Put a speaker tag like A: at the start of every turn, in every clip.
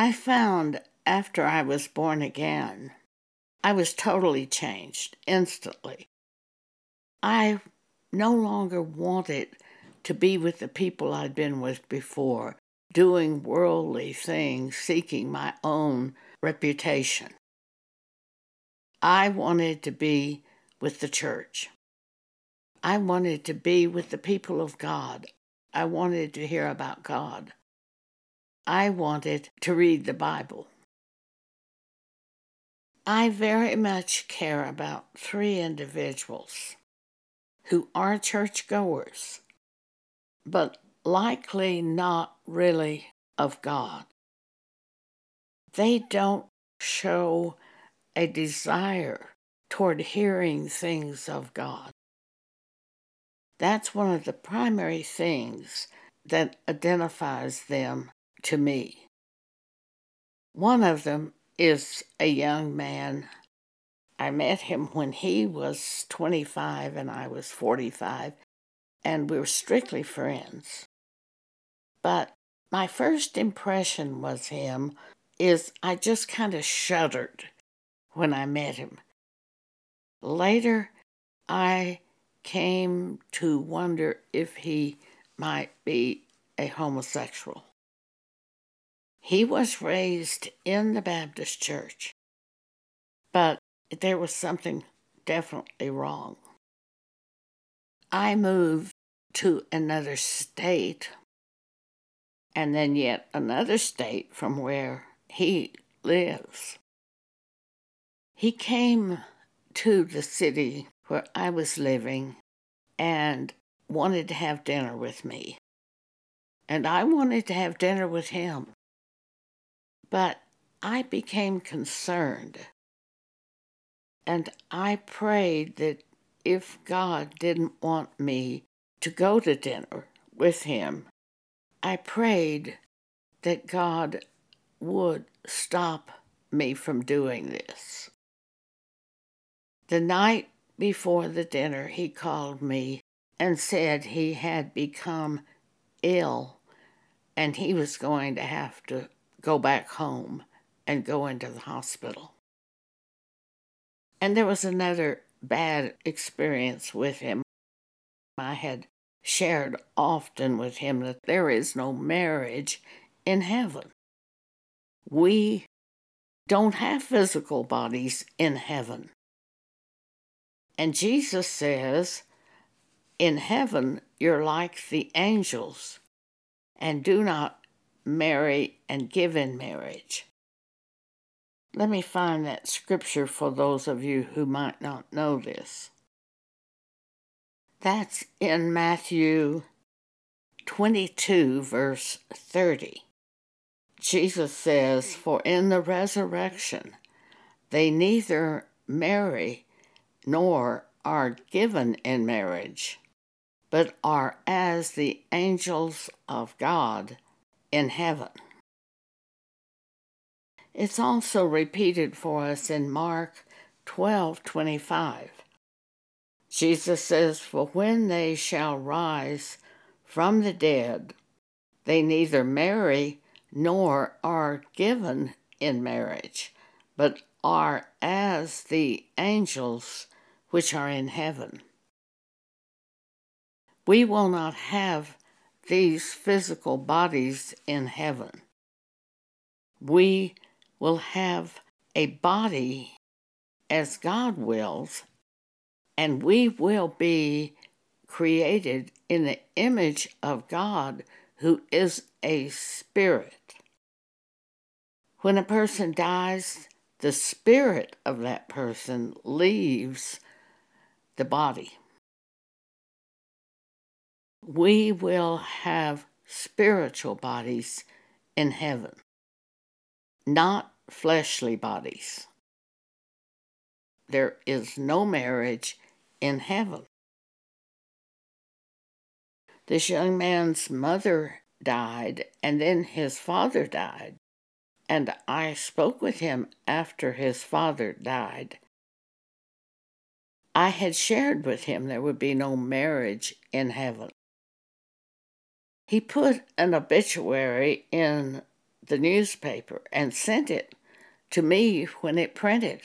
A: I found after I was born again, I was totally changed instantly. I no longer wanted to be with the people I'd been with before, doing worldly things, seeking my own reputation. I wanted to be with the church. I wanted to be with the people of God. I wanted to hear about God. I wanted to read the Bible. I very much care about three individuals who are churchgoers, but likely not really of God. They don't show a desire toward hearing things of God. That's one of the primary things that identifies them to me. One of them is a young man. I met him when he was 25 and I was 45, and we were strictly friends. But my first impression was him is I just kind of shuddered when I met him. Later, I came to wonder if he might be a homosexual. He was raised in the Baptist church, but there was something definitely wrong. I moved to another state and then yet another state from where he lives. He came to the city where I was living and wanted to have dinner with me. And I wanted to have dinner with him. But I became concerned. And I prayed that if God didn't want me to go to dinner with him, I prayed that God would stop me from doing this. The night before the dinner, he called me and said he had become ill and he was going to have to go back home and go into the hospital. And there was another bad experience with him. I had shared often with him that there is no marriage in heaven. We don't have physical bodies in heaven. And Jesus says, In heaven, you're like the angels and do not marry and give in marriage. Let me find that scripture for those of you who might not know this. That's in Matthew 22, verse 30. Jesus says, For in the resurrection they neither marry nor are given in marriage, but are as the angels of God in heaven. It's also repeated for us in Mark 12:25. Jesus says, "For when they shall rise from the dead, they neither marry nor are given in marriage, but are as the angels which are in heaven." We will not have these physical bodies in heaven. We will have a body as God wills, and we will be created in the image of God, who is a spirit. When a person dies, the spirit of that person leaves the body we will have spiritual bodies in heaven, not fleshly bodies. There is no marriage in heaven. This young man's mother died, and then his father died. And I spoke with him after his father died. I had shared with him there would be no marriage in heaven. He put an obituary in the newspaper and sent it to me when it printed.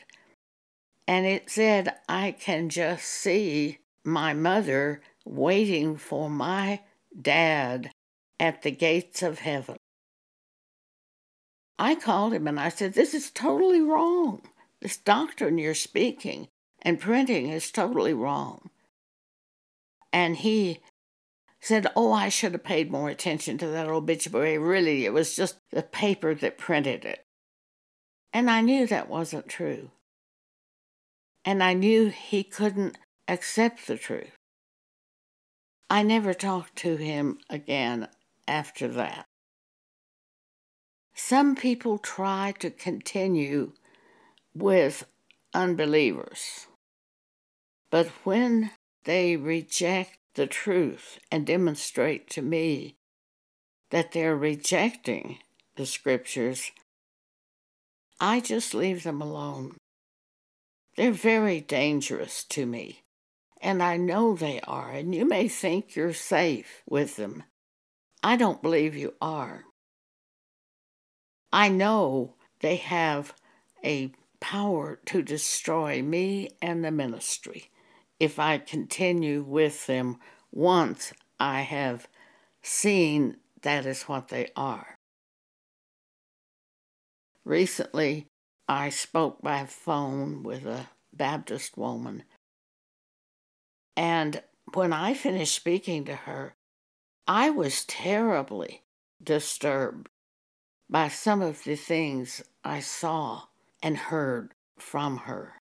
A: And it said, I can just see my mother waiting for my dad at the gates of heaven. I called him and I said, This is totally wrong. This doctrine you're speaking and printing is totally wrong. And he said, Oh, I should have paid more attention to that obituary. Really, it was just the paper that printed it. And I knew that wasn't true. And I knew he couldn't accept the truth. I never talked to him again after that. Some people try to continue with unbelievers, but when they reject the truth and demonstrate to me that they're rejecting the scriptures, I just leave them alone. They're very dangerous to me, and I know they are, and you may think you're safe with them. I don't believe you are. I know they have a power to destroy me and the ministry if I continue with them once I have seen that is what they are. Recently, I spoke by phone with a Baptist woman, and when I finished speaking to her, I was terribly disturbed by some of the things I saw and heard from her.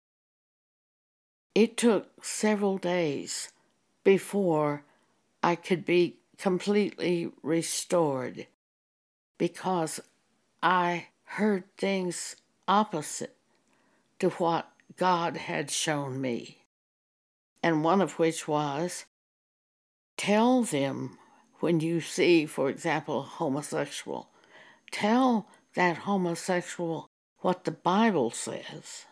A: It took several days before I could be completely restored because I heard things opposite to what God had shown me, and one of which was tell them when you see, for example, homosexual, tell that homosexual what the Bible says.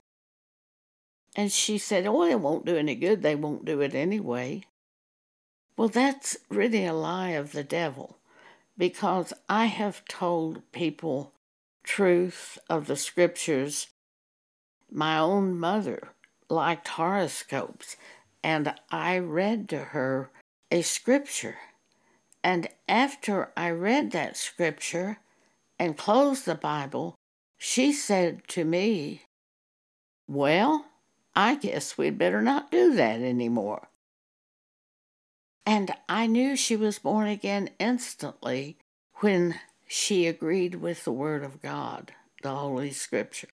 A: And she said, Oh, it won't do any good. They won't do it anyway. Well, that's really a lie of the devil because I have told people truth of the scriptures. My own mother liked horoscopes, and I read to her a scripture. And after I read that scripture and closed the Bible, she said to me, Well, I guess we'd better not do that anymore. And I knew she was born again instantly when she agreed with the Word of God, the Holy Scripture.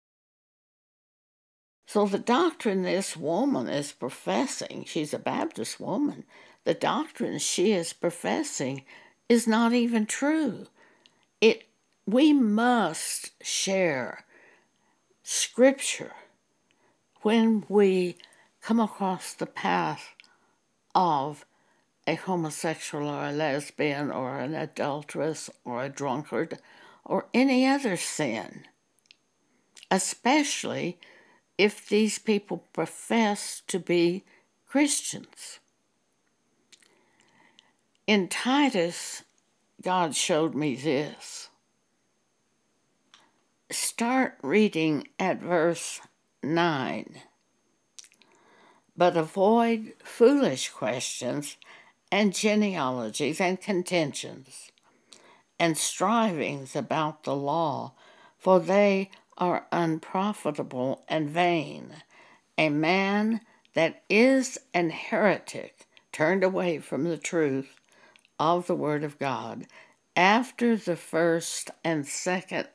A: So, the doctrine this woman is professing, she's a Baptist woman, the doctrine she is professing is not even true. It, we must share Scripture when we come across the path of a homosexual or a lesbian or an adulteress or a drunkard or any other sin, especially if these people profess to be Christians. In Titus, God showed me this. Start reading at verse 9. But avoid foolish questions and genealogies and contentions and strivings about the law, for they are unprofitable and vain. A man that is an heretic turned away from the truth of the Word of God after the first and second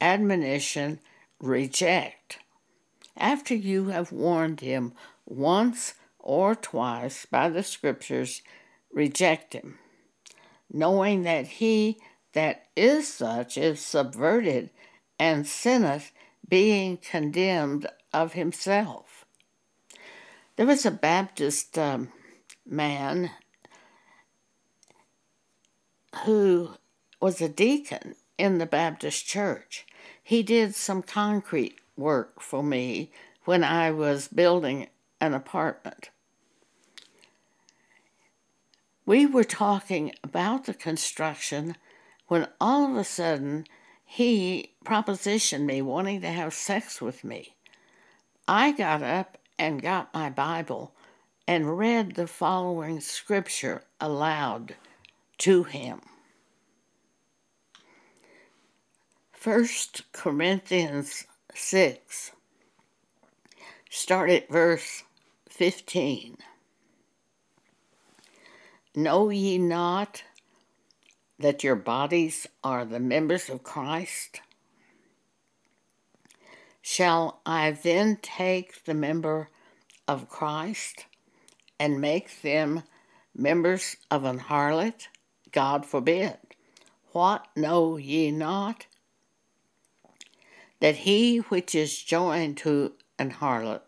A: admonition reject after you have warned him once or twice by the Scriptures, reject him, knowing that he that is such is subverted and sinneth, being condemned of himself. There was a Baptist um, man who was a deacon in the Baptist church. He did some concrete work for me when I was building an apartment. We were talking about the construction when all of a sudden he propositioned me wanting to have sex with me. I got up and got my Bible and read the following scripture aloud to him. 1 Corinthians 6. Start at verse 15. Know ye not that your bodies are the members of Christ? Shall I then take the member of Christ and make them members of an harlot? God forbid. What know ye not? that he which is joined to an harlot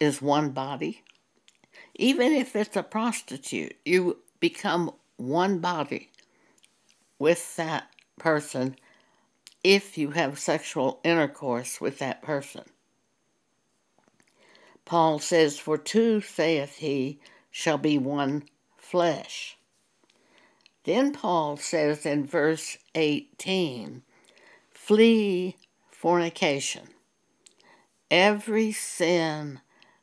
A: is one body? Even if it's a prostitute, you become one body with that person if you have sexual intercourse with that person. Paul says, For two, saith he, shall be one flesh. Then Paul says in verse 18, Flee fornication. Every sin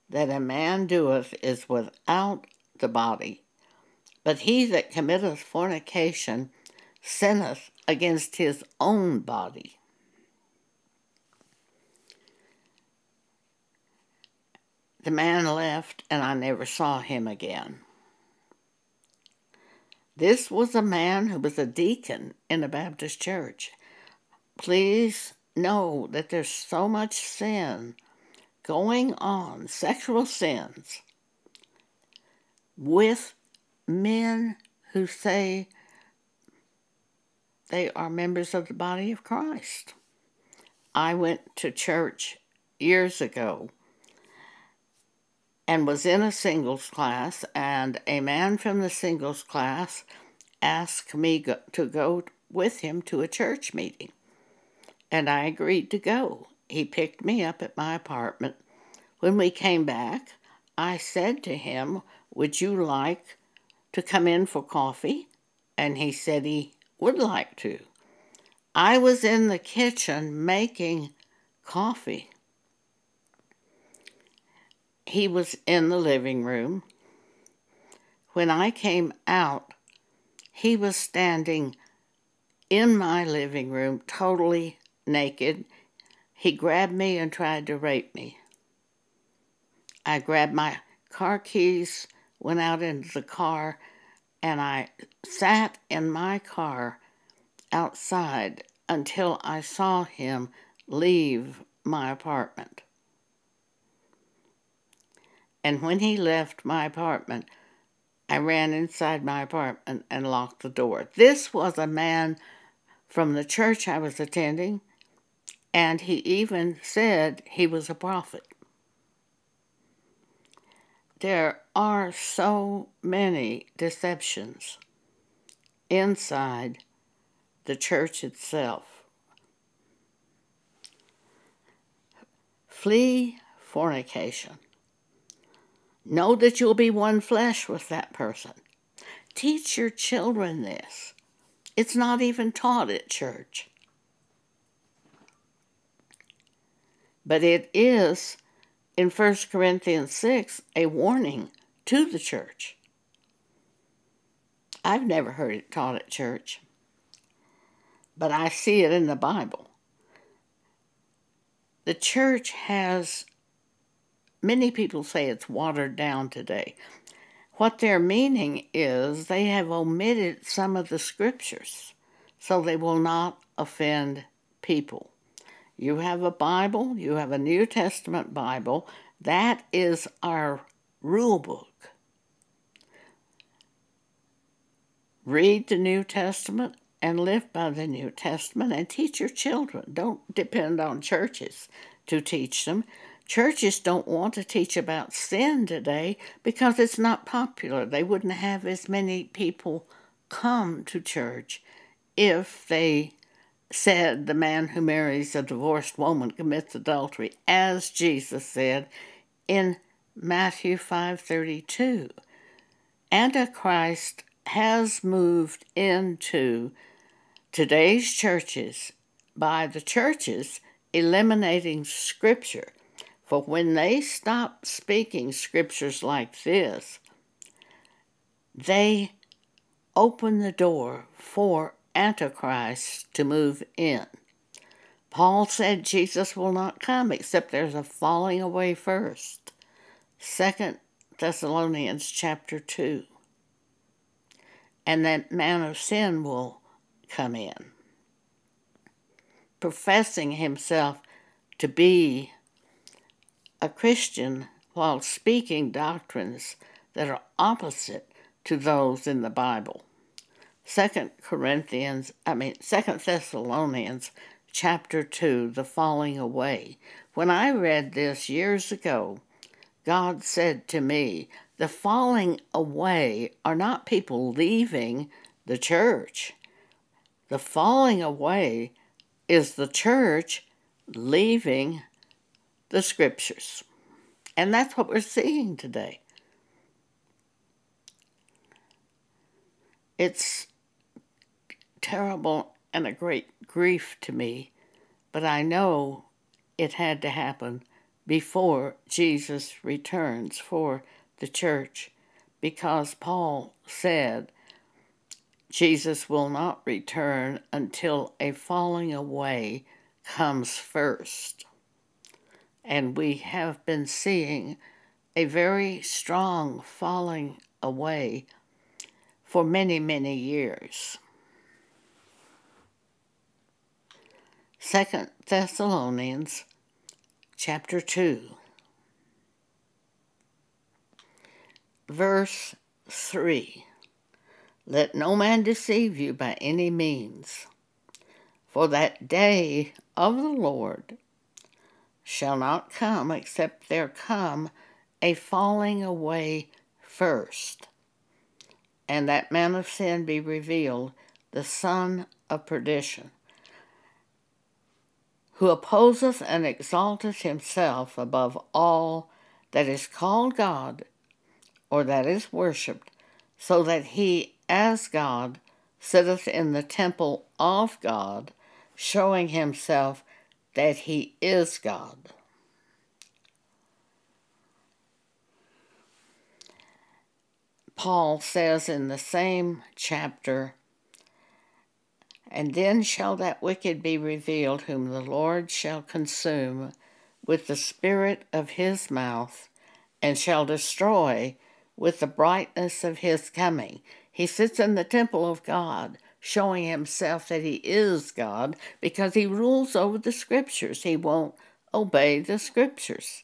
A: that a man doeth is without the body, but he that committeth fornication sinneth against his own body. The man left, and I never saw him again. This was a man who was a deacon in a Baptist church. Please know that there's so much sin going on, sexual sins, with men who say they are members of the body of Christ. I went to church years ago and was in a singles class, and a man from the singles class asked me go- to go with him to a church meeting and I agreed to go. He picked me up at my apartment. When we came back, I said to him, Would you like to come in for coffee? And he said he would like to. I was in the kitchen making coffee. He was in the living room. When I came out, he was standing in my living room, totally naked. He grabbed me and tried to rape me. I grabbed my car keys, went out into the car, and I sat in my car outside until I saw him leave my apartment. And when he left my apartment, I ran inside my apartment and locked the door. This was a man from the church I was attending and he even said he was a prophet. There are so many deceptions inside the church itself. Flee fornication. Know that you'll be one flesh with that person. Teach your children this. It's not even taught at church. But it is, in 1 Corinthians 6, a warning to the church. I've never heard it taught at church, but I see it in the Bible. The church has, many people say it's watered down today. What they're meaning is they have omitted some of the scriptures so they will not offend people. You have a Bible, you have a New Testament Bible. That is our rule book. Read the New Testament and live by the New Testament and teach your children. Don't depend on churches to teach them. Churches don't want to teach about sin today because it's not popular. They wouldn't have as many people come to church if they said, The man who marries a divorced woman commits adultery, as Jesus said in Matthew 5:32. Antichrist has moved into today's churches by the churches eliminating scripture. For when they stop speaking scriptures like this, they open the door for Antichrist to move in. Paul said Jesus will not come except there's a falling away first. Second Thessalonians chapter 2. And that man of sin will come in, professing himself to be a Christian while speaking doctrines that are opposite to those in the Bible. Second Corinthians, I mean, Second Thessalonians chapter 2, the falling away. When I read this years ago, God said to me, the falling away are not people leaving the church. The falling away is the church leaving the scriptures. And that's what we're seeing today. It's terrible and a great grief to me, but I know it had to happen before Jesus returns for the church because Paul said Jesus will not return until a falling away comes first. And we have been seeing a very strong falling away for many, many years. 2 Thessalonians chapter 2 verse 3 Let no man deceive you by any means for that day of the Lord shall not come except there come a falling away first and that man of sin be revealed the son of perdition who opposeth and exalteth himself above all that is called God or that is worshipped, so that he, as God, sitteth in the temple of God, showing himself that he is God. Paul says in the same chapter, and then shall that wicked be revealed, whom the Lord shall consume with the spirit of his mouth, and shall destroy with the brightness of his coming. He sits in the temple of God, showing himself that he is God, because he rules over the scriptures. He won't obey the scriptures.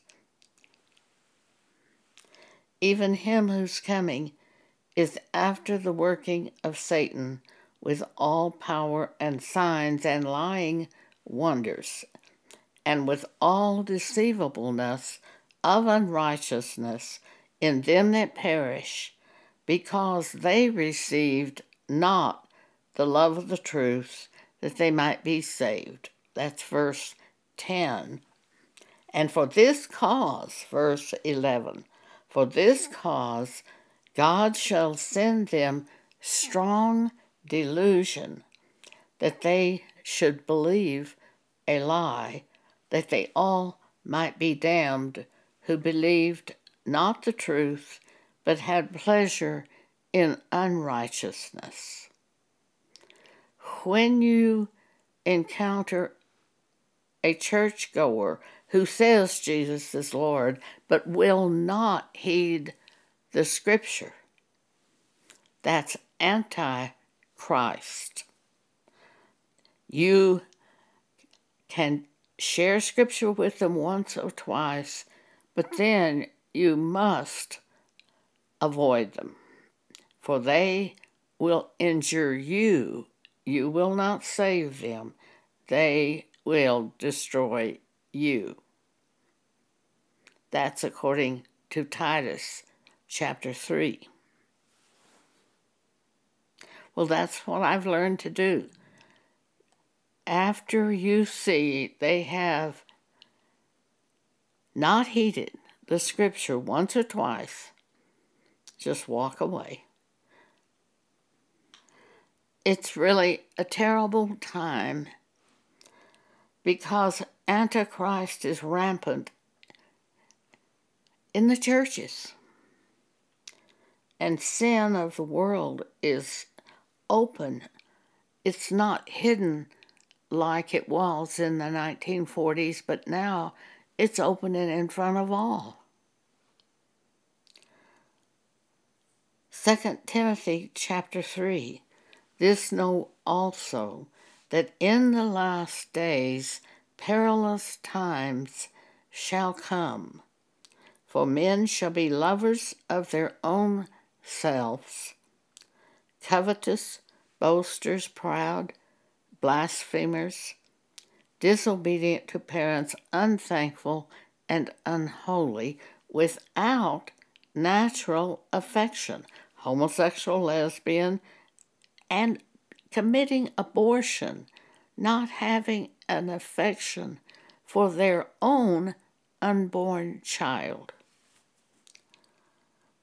A: Even him whose coming is after the working of Satan with all power and signs and lying wonders, and with all deceivableness of unrighteousness in them that perish, because they received not the love of the truth that they might be saved. That's verse 10. And for this cause, verse 11, for this cause God shall send them strong delusion that they should believe a lie, that they all might be damned who believed not the truth, but had pleasure in unrighteousness. When you encounter a churchgoer who says Jesus is Lord, but will not heed the scripture, that's anti Christ. You can share scripture with them once or twice, but then you must avoid them, for they will injure you. You will not save them, they will destroy you. That's according to Titus chapter 3. Well, that's what I've learned to do. After you see they have not heeded the scripture once or twice, just walk away. It's really a terrible time because Antichrist is rampant in the churches, and sin of the world is open. It's not hidden like it was in the 1940s, but now it's open and in front of all. 2 Timothy chapter 3 This know also that in the last days perilous times shall come. For men shall be lovers of their own selves, covetous, boasters, proud, blasphemers, disobedient to parents, unthankful, and unholy, without natural affection, homosexual, lesbian, and committing abortion, not having an affection for their own unborn child.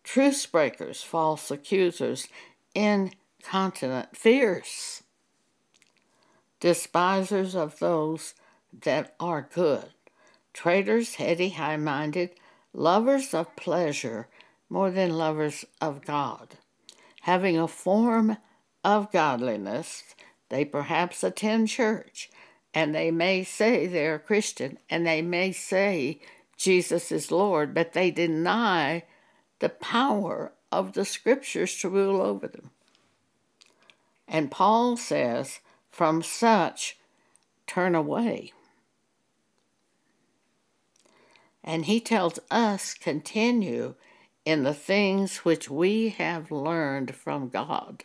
A: Truce breakers, false accusers, incontinent, fierce, despisers of those that are good, traitors, heady, high minded, lovers of pleasure more than lovers of God, having a form of godliness, they perhaps attend church, and they may say they are Christian, and they may say Jesus is Lord, but they deny the power of the scriptures to rule over them. And Paul says, From such turn away. And he tells us continue in the things which we have learned from God,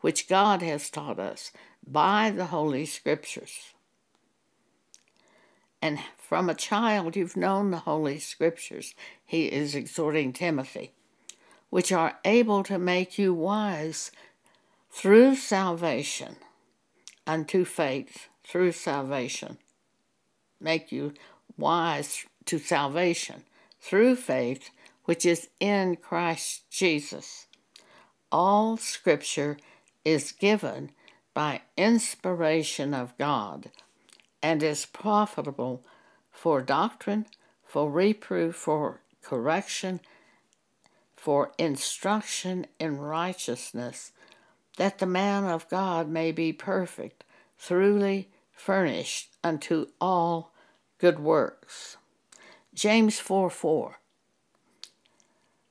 A: which God has taught us by the Holy Scriptures. And from a child, you've known the Holy Scriptures, he is exhorting Timothy which are able to make you wise through salvation unto faith through salvation. Make you wise to salvation through faith, which is in Christ Jesus. All Scripture is given by inspiration of God and is profitable for doctrine, for reproof, for correction, for instruction in righteousness, that the man of God may be perfect, thoroughly furnished unto all good works. James 4 4.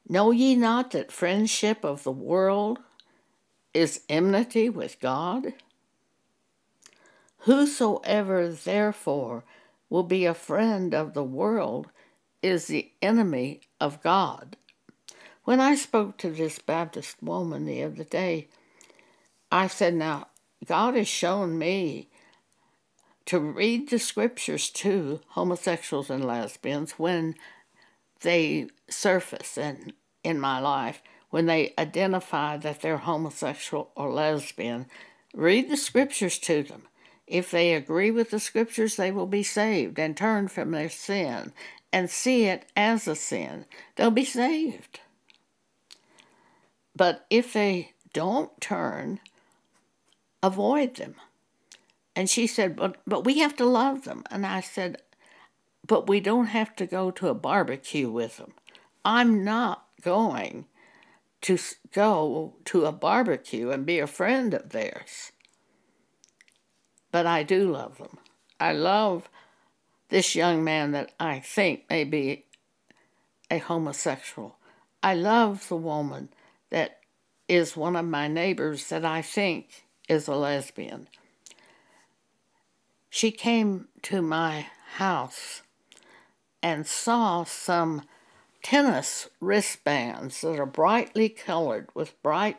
A: Know ye not that friendship of the world is enmity with God? Whosoever therefore will be a friend of the world is the enemy of God. When I spoke to this Baptist woman the other day, I said, Now, God has shown me to read the scriptures to homosexuals and lesbians when they surface in, in my life, when they identify that they're homosexual or lesbian. Read the scriptures to them. If they agree with the scriptures, they will be saved and turn from their sin and see it as a sin. They'll be saved. But if they don't turn, avoid them. And she said, but, but we have to love them. And I said, But we don't have to go to a barbecue with them. I'm not going to go to a barbecue and be a friend of theirs. But I do love them. I love this young man that I think may be a homosexual. I love the woman that is one of my neighbors that I think is a lesbian. She came to my house and saw some tennis wristbands that are brightly colored with bright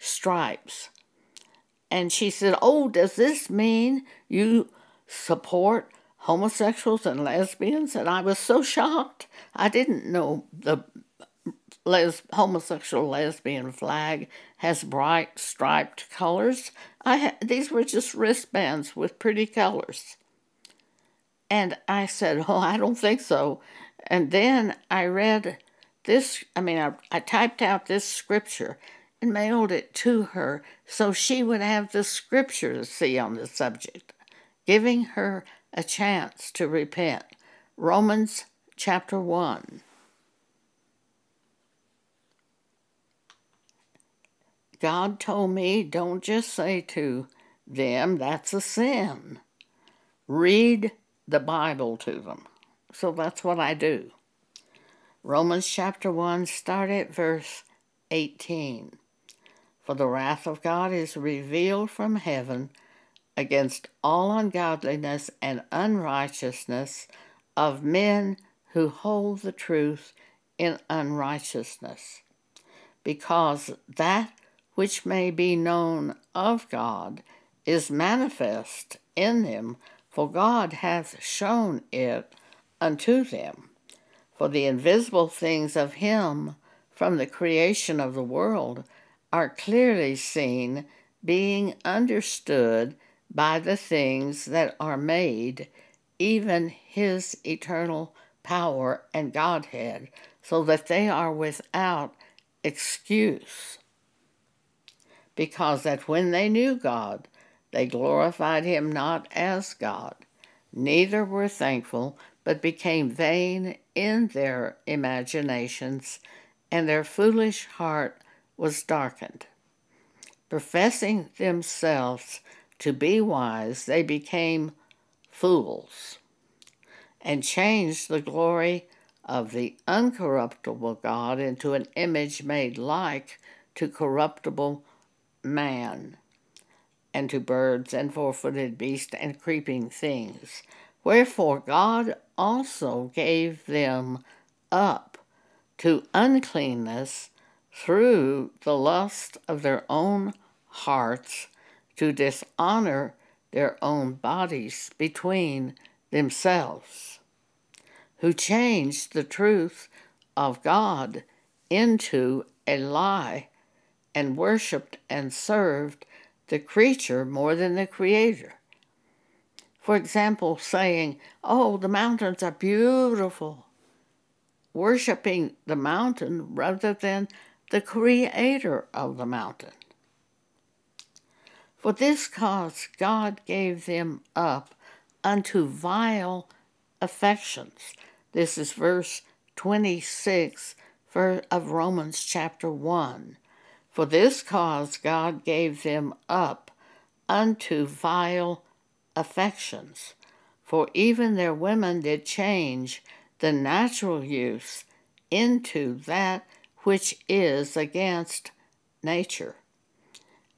A: stripes. And she said, Oh, does this mean you support homosexuals and lesbians? And I was so shocked. I didn't know the les- homosexual lesbian flag has bright striped colors. I ha- these were just wristbands with pretty colors. And I said, "Oh, I don't think so." And then I read this. I mean, I, I typed out this scripture and mailed it to her so she would have the scripture to see on the subject, giving her a chance to repent. Romans chapter 1. God told me don't just say to them that's a sin. Read the Bible to them. So that's what I do. Romans chapter 1, start at verse 18. For the wrath of God is revealed from heaven against all ungodliness and unrighteousness of men who hold the truth in unrighteousness, because that which may be known of God is manifest in them, for God hath shown it unto them. For the invisible things of Him from the creation of the world are clearly seen, being understood by the things that are made, even His eternal power and Godhead, so that they are without excuse because that when they knew God, they glorified him not as God, neither were thankful, but became vain in their imaginations, and their foolish heart was darkened. Professing themselves to be wise, they became fools, and changed the glory of the uncorruptible God into an image made like to corruptible man, and to birds and four footed beasts and creeping things. Wherefore God also gave them up to uncleanness through the lust of their own hearts to dishonor their own bodies between themselves, who changed the truth of God into a lie and worshiped and served the creature more than the creator. For example, saying, Oh, the mountains are beautiful, worshiping the mountain rather than the creator of the mountain. For this cause God gave them up unto vile affections. This is verse 26 of Romans chapter 1. For this cause God gave them up unto vile affections. For even their women did change the natural use into that which is against nature.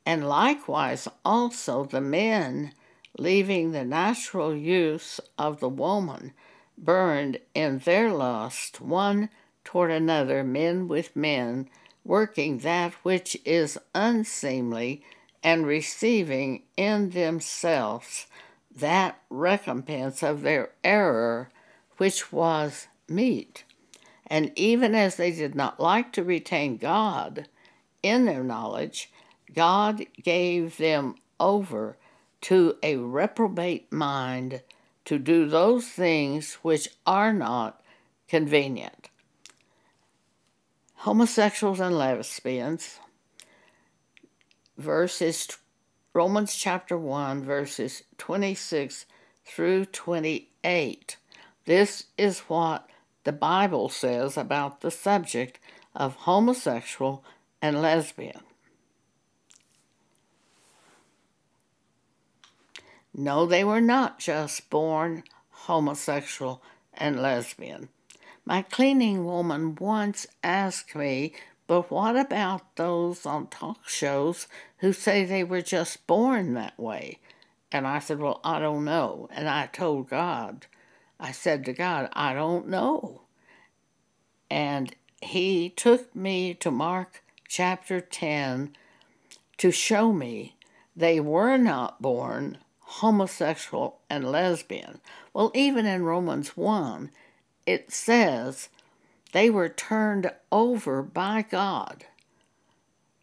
A: And likewise also the men, leaving the natural use of the woman, burned in their lust one toward another, men with men working that which is unseemly, and receiving in themselves that recompense of their error which was meet. And even as they did not like to retain God in their knowledge, God gave them over to a reprobate mind to do those things which are not convenient homosexuals and lesbians, verses Romans chapter 1, verses 26 through 28. This is what the Bible says about the subject of homosexual and lesbian. No, they were not just born homosexual and lesbian. My cleaning woman once asked me, but what about those on talk shows who say they were just born that way? And I said, Well, I don't know. And I told God, I said to God, I don't know. And he took me to Mark chapter 10 to show me they were not born homosexual and lesbian. Well, even in Romans 1, it says they were turned over by God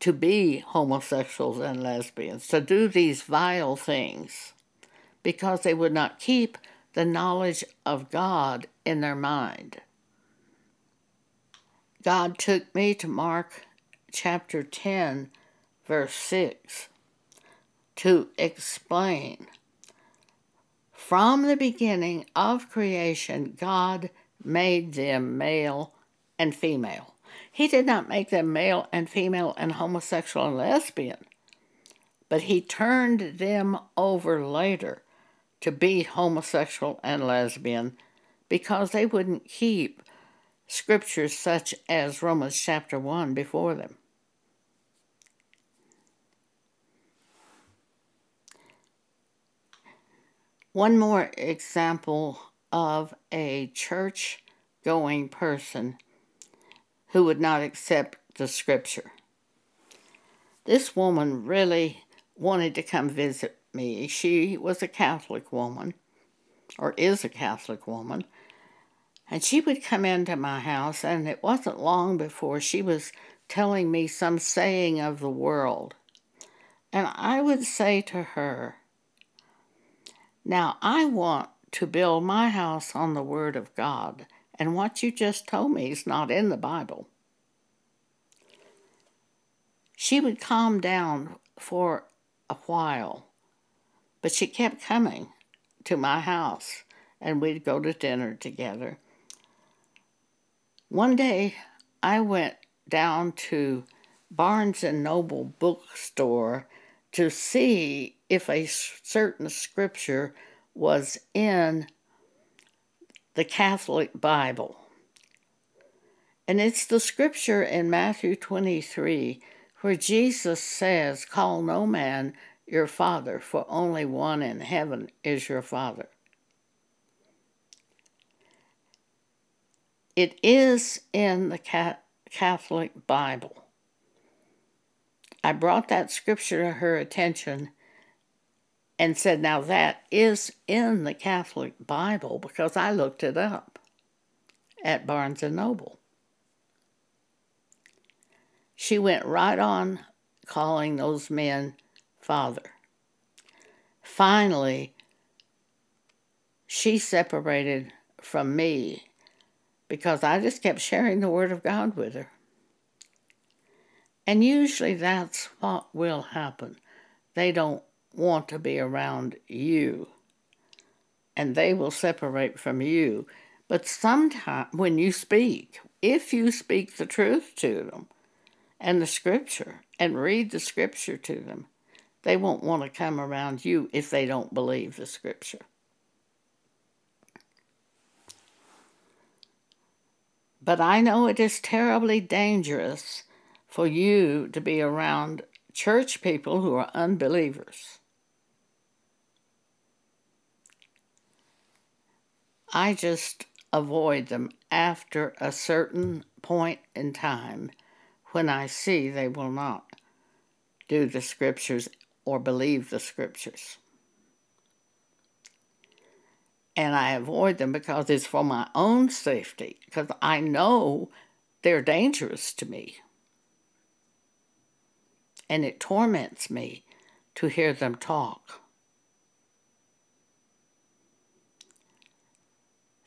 A: to be homosexuals and lesbians, to do these vile things, because they would not keep the knowledge of God in their mind. God took me to Mark chapter 10, verse 6, to explain. From the beginning of creation, God made them male and female. He did not make them male and female and homosexual and lesbian, but he turned them over later to be homosexual and lesbian because they wouldn't keep scriptures such as Romans chapter 1 before them. One more example of a church going person who would not accept the scripture. This woman really wanted to come visit me. She was a Catholic woman, or is a Catholic woman, and she would come into my house, and it wasn't long before she was telling me some saying of the world. And I would say to her, Now I want to build my house on the Word of God, and what you just told me is not in the Bible. She would calm down for a while, but she kept coming to my house, and we'd go to dinner together. One day, I went down to Barnes and Noble bookstore to see if a certain scripture was in the Catholic Bible. And it's the scripture in Matthew 23 where Jesus says, Call no man your father, for only one in heaven is your father. It is in the Catholic Bible. I brought that scripture to her attention and said, Now that is in the Catholic Bible because I looked it up at Barnes and Noble. She went right on calling those men father. Finally, she separated from me because I just kept sharing the Word of God with her. And usually that's what will happen. They don't want to be around you and they will separate from you. But sometimes when you speak, if you speak the truth to them and the scripture and read the scripture to them, they won't want to come around you if they don't believe the scripture. But I know it is terribly dangerous for you to be around church people who are unbelievers. I just avoid them after a certain point in time when I see they will not do the scriptures or believe the scriptures. And I avoid them because it's for my own safety, because I know they're dangerous to me. And it torments me to hear them talk.